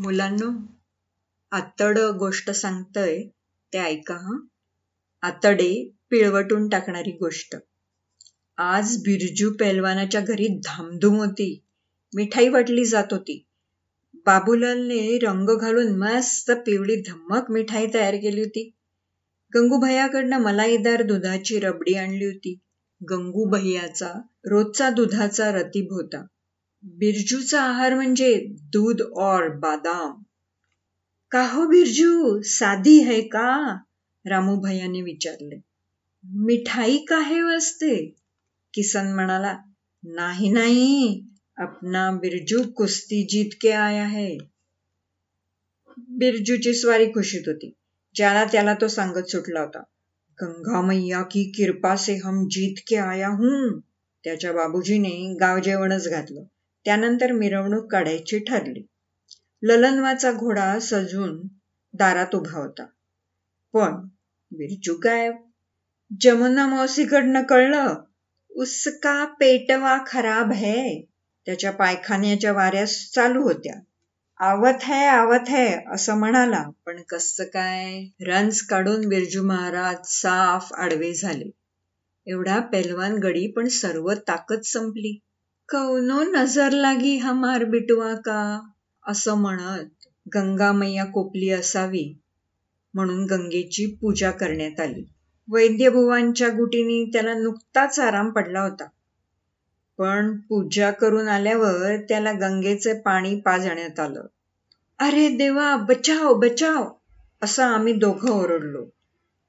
मुलांनो आतड गोष्ट सांगतय ते ऐका हा. आतडे पिळवटून टाकणारी गोष्ट. आज बिरजू पेलवानाच्या घरी धामधूम होती. मिठाई वाटली जात होती. बाबूलालने रंग घालून मस्त पिवळी धम्मक मिठाई तयार केली होती. गंगू भैयाकडनं मलाईदार दुधाची रबडी आणली होती. गंगू भैयाचा रोजचा दुधाचा रतीब होता. बिरजूचा आहार म्हणजे दूध और बादाम. का हो बिरजू साधी है का? रामू भैयाने विचारले. मिठाई काहे वाजते किसन म्हणाला नाही नाही अपना बिरजू कुस्ती जीत के आया है. बिरजूची स्वारी खुशीत होती. ज्याला त्याला तो सांगत सुटला होता. गंगा मैया की कृपा से हम जीत के आया हूं त्याच्या बाबूजीने गाव जेवणच घातलं. त्यानंतर मिरवणूक काढायची ठरली. ललनवाचा घोडा सजून दारात उभा होता. पण बिरजू काय जमुना मौसीकडनं कळलं उसका पेटवा खराब है. त्याच्या पायखान्याच्या वाऱ्या चालू होत्या. आवत है आवत है असं म्हणाला. पण कसं काय? रन्स काढून बिरजू महाराज साफ आडवे झाले. एवढा पेलवान गडी पण सर्व ताकद संपली. कौनो नजर लागी हमार बिटवा का? असं म्हणत गंगा मैया कोपली असावी म्हणून गंगेची पूजा करण्यात आली. वैद्यभुवांच्या गुटीने त्याला नुकताच आराम पडला होता. पण पूजा करून आल्यावर त्याला गंगेचे पाणी पाजण्यात आलं. अरे देवा बचाव बचाव! असं आम्ही दोघं ओरडलो.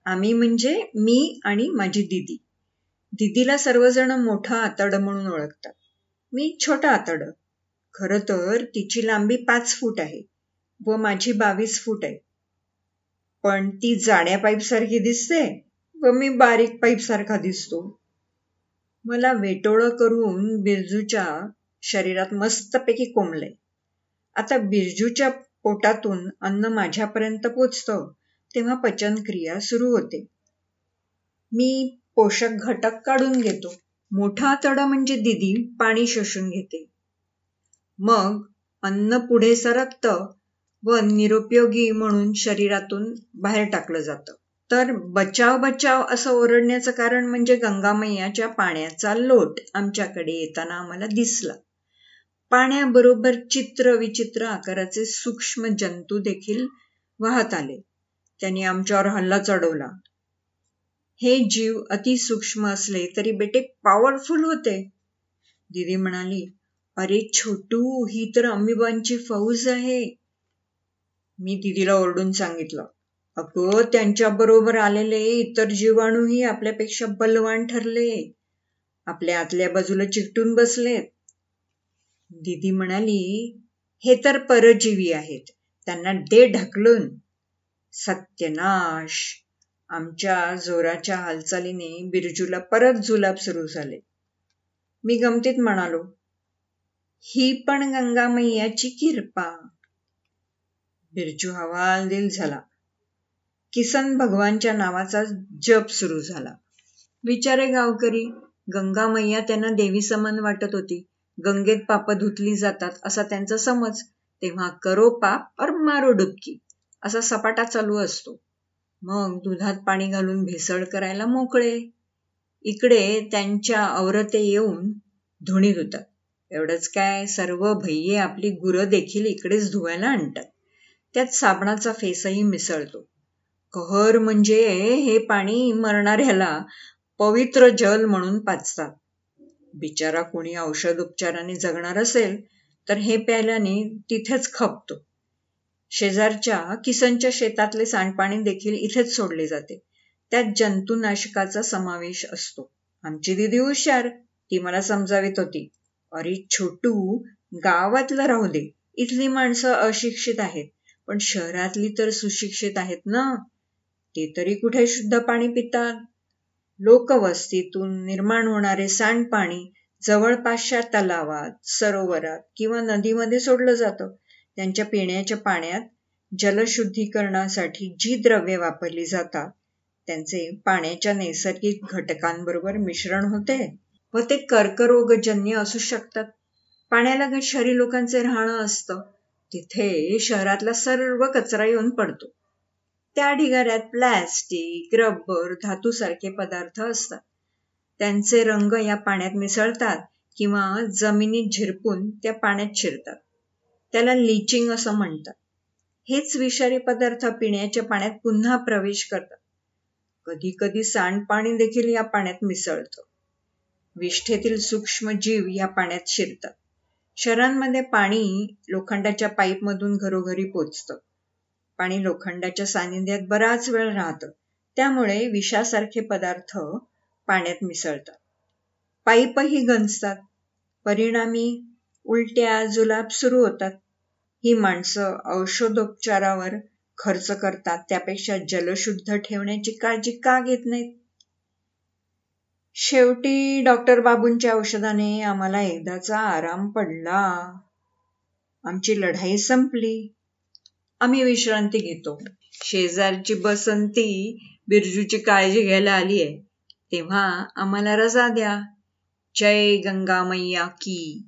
आम्ही म्हणजे मी आणि माझी दिदी. दिदीला सर्वजण मोठं आतड म्हणून ओळखतात. मी छोटा आतड. खर तर तिची लांबी पाच फूट आहे व माझी बावीस फूट आहे. पण ती जाड्या पाईप सारखी दिसते व मी बारीक पाईप सारखा दिसतो. मला वेटोळं करून बिरजूच्या शरीरात मस्तपैकी कोंबलंय आता बिरजूच्या पोटातून अन्न माझ्यापर्यंत पोचतं तेव्हा पचनक्रिया सुरू होते. मी पोषक घटक काढून घेतो. मोठा आतडा म्हणजे दिदी पाणी शोषून घेते. मग अन्न पुढे सरकत व निरुपयोगी म्हणून शरीरातून बाहेर टाकलं जातं. तर बचाव बचाव असं ओरडण्याचं कारण म्हणजे गंगामय्याच्या पाण्याचा लोट आमच्याकडे येताना आम्हाला दिसला. पाण्याबरोबर चित्र विचित्र आकाराचे सूक्ष्म जंतू देखील वाहत आले. त्यांनी आमच्यावर हल्ला चढवला. हे जीव अतिसूक्ष्म असले तरी बेटे पॉवरफुल होते. दिदी म्हणाली अरे छोटू ही तर अमिबांची फौज आहे. मी दिदीला ओरडून सांगितलं अगं त्यांच्या बरोबर आलेले इतर जीवाणूही आपल्यापेक्षा बलवान ठरले. आपल्या आतल्या बाजूला चिकटून बसलेत. दिदी म्हणाली हे तर परजीवी आहेत त्यांना दे ढकलून. सत्यनाश. आमच्या जोराच्या हालचालीने बिरजूला परत जुलाब सुरू झाले. मी गमतीत म्हणालो ही पण गंगा मैयाची किरपा. बिरजू दिल झाला. किसन भगवानच्या नावाचा जप सुरू झाला. विचारे गावकरी गंगा मैया त्यांना देवी समान वाटत होती. गंगेत पाप धुतली जातात असा त्यांचा समज. तेव्हा करो पाप और मारो डुबकी. असा सपाटा चालू असतो. मग दुधात पाणी घालून भेसळ करायला मोकळे. इकडे त्यांच्या औरते येऊन धुणी धुतात. एवढंच काय सर्व भैये आपली गुरं देखील इकडेच धुवायला आणतात. त्यात साबणाचा फेसही मिसळतो. कहर म्हणजे हे पाणी मरणाऱ्याला पवित्र जल म्हणून पाचतात बिचारा कोणी औषध उपचाराने जगणार असेल तर हे प्यायल्याने तिथेच खपतो. शेजारच्या किसनच्या शेतातले सांडपाणी देखील इथेच सोडले जाते. त्यात जंतुनाशकाचा समावेश असतो. आमची दिदी हुशार. ती मला समजावीत होती. अरे छोटू गावातलं राहू दे. इथली माणसं अशिक्षित आहेत. पण शहरातली तर सुशिक्षित आहेत ना? ते तरी कुठे शुद्ध पाणी पितात? लोकवस्तीतून निर्माण होणारे सांडपाणी जवळपासच्या तलावात सरोवरात किंवा नदीमध्ये सोडलं जातं. त्यांच्या पिण्याच्या पाण्यात जलशुद्धीकरणासाठी जी द्रव्ये वापरली जातात त्यांचे पाण्याच्या नैसर्गिक घटकांबरोबर मिश्रण होते व ते कर्करोगजन्य असू शकतात. पाण्याला शहरी लोकांचे राहणं असतं. तिथे शहरातला सर्व कचरा येऊन पडतो. त्या ढिगाऱ्यात प्लॅस्टिक रबर धातूसारखे पदार्थ असतात. त्यांचे रंग या पाण्यात मिसळतात किंवा जमिनीत झिरपून त्या पाण्यात शिरतात. त्याला लिचिंग असं म्हणतात. हेच विषारी पदार्थ पिण्याच्या पाण्यात पुन्हा प्रवेश करतात. कधी कधी सांडपाणी देखील या पाण्यात मिसळतं. विष्ठेतील सूक्ष्म जीव या पाण्यात शिरतात. शहरांमध्ये पाणी लोखंडाच्या पाईपमधून घरोघरी पोचतं. पाणी लोखंडाच्या सानिध्यात बराच वेळ राहतं. त्यामुळे विषासारखे पदार्थ पाण्यात मिसळतात. पाईपही गंजतात. परिणामी उलट्या जुलाब सुरू होतात. ही माणसं औषधोपचारावर खर्च करतात. त्यापेक्षा जलशुद्ध ठेवण्याची काळजी का घेत नाहीत? शेवटी डॉक्टर बाबूंच्या औषधाने आम्हाला एकदाचा आराम पडला. आमची लढाई संपली. आम्ही विश्रांती घेतो. शेजारची बसंती बिरजूची काळजी घ्यायला आली आहे. तेव्हा आम्हाला रजा द्या. जय गंगा मैया की.